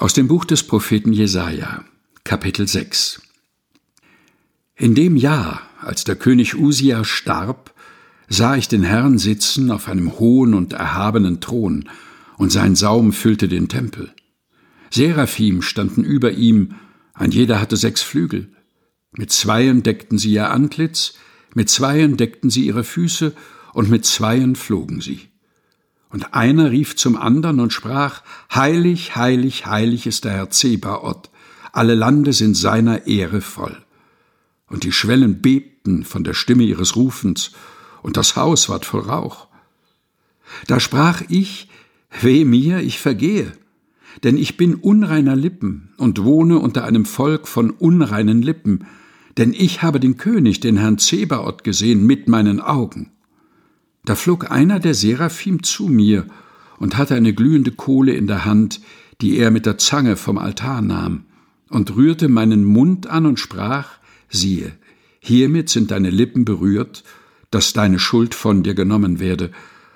Aus dem Buch des Propheten Jesaja, Kapitel 6 In dem Jahr, als der König Usia starb, sah ich den Herrn sitzen auf einem hohen und erhabenen Thron, und sein Saum füllte den Tempel. Seraphim standen über ihm, ein jeder hatte sechs Flügel. Mit zweien deckten sie ihr Antlitz, mit zweien deckten sie ihre Füße, und mit zweien flogen sie. Und einer rief zum andern und sprach, Heilig, heilig, heilig ist der Herr Zebaoth, alle Lande sind seiner Ehre voll. Und die Schwellen bebten von der Stimme ihres Rufens, und das Haus ward voll Rauch. Da sprach ich, Weh mir, ich vergehe, denn ich bin unreiner Lippen und wohne unter einem Volk von unreinen Lippen, denn ich habe den König, den Herrn Zebaoth, gesehen mit meinen Augen. Da flog einer der Seraphim zu mir und hatte eine glühende Kohle in der Hand, die er mit der Zange vom Altar nahm, und rührte meinen Mund an und sprach, siehe, hiermit sind deine Lippen berührt, dass deine Schuld von dir genommen werde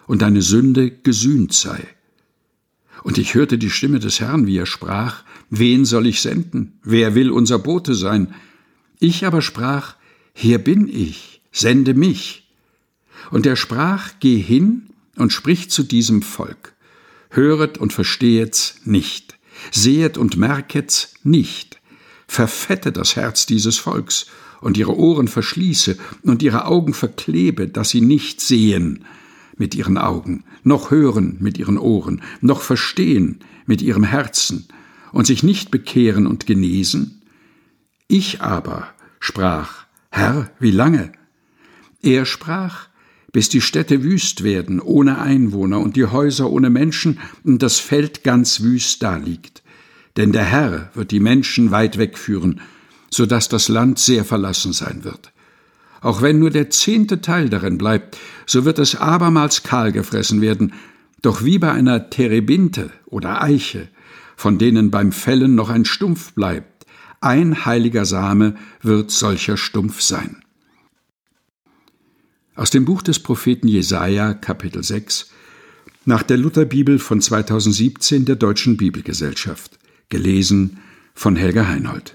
und deine Sünde gesühnt sei. Und ich hörte die Stimme des Herrn, wie er sprach, wen soll ich senden? Wer will unser Bote sein? Ich aber sprach, hier bin ich, sende mich. Und er sprach, Geh hin und sprich zu diesem Volk. Höret und verstehet's nicht. Sehet und merket's nicht. Verfette das Herz dieses Volks und ihre Ohren verschließe und ihre Augen verklebe, dass sie nicht sehen mit ihren Augen, noch hören mit ihren Ohren, noch verstehen mit ihrem Herzen und sich nicht bekehren und genesen? Ich aber sprach, Herr, wie lange? Er sprach, bis die Städte wüst werden, ohne Einwohner und die Häuser ohne Menschen und das Feld ganz wüst daliegt. Denn der Herr wird die Menschen weit wegführen, so dass das Land sehr verlassen sein wird. Auch wenn nur der zehnte Teil darin bleibt, so wird es abermals kahl gefressen werden, doch wie bei einer Terebinte oder Eiche, von denen beim Fällen noch ein Stumpf bleibt, ein heiliger Same wird solcher Stumpf sein. Aus dem Buch des Propheten Jesaja, Kapitel 6, nach der Lutherbibel von 2017 der Deutschen Bibelgesellschaft, gelesen von Helga Heinold.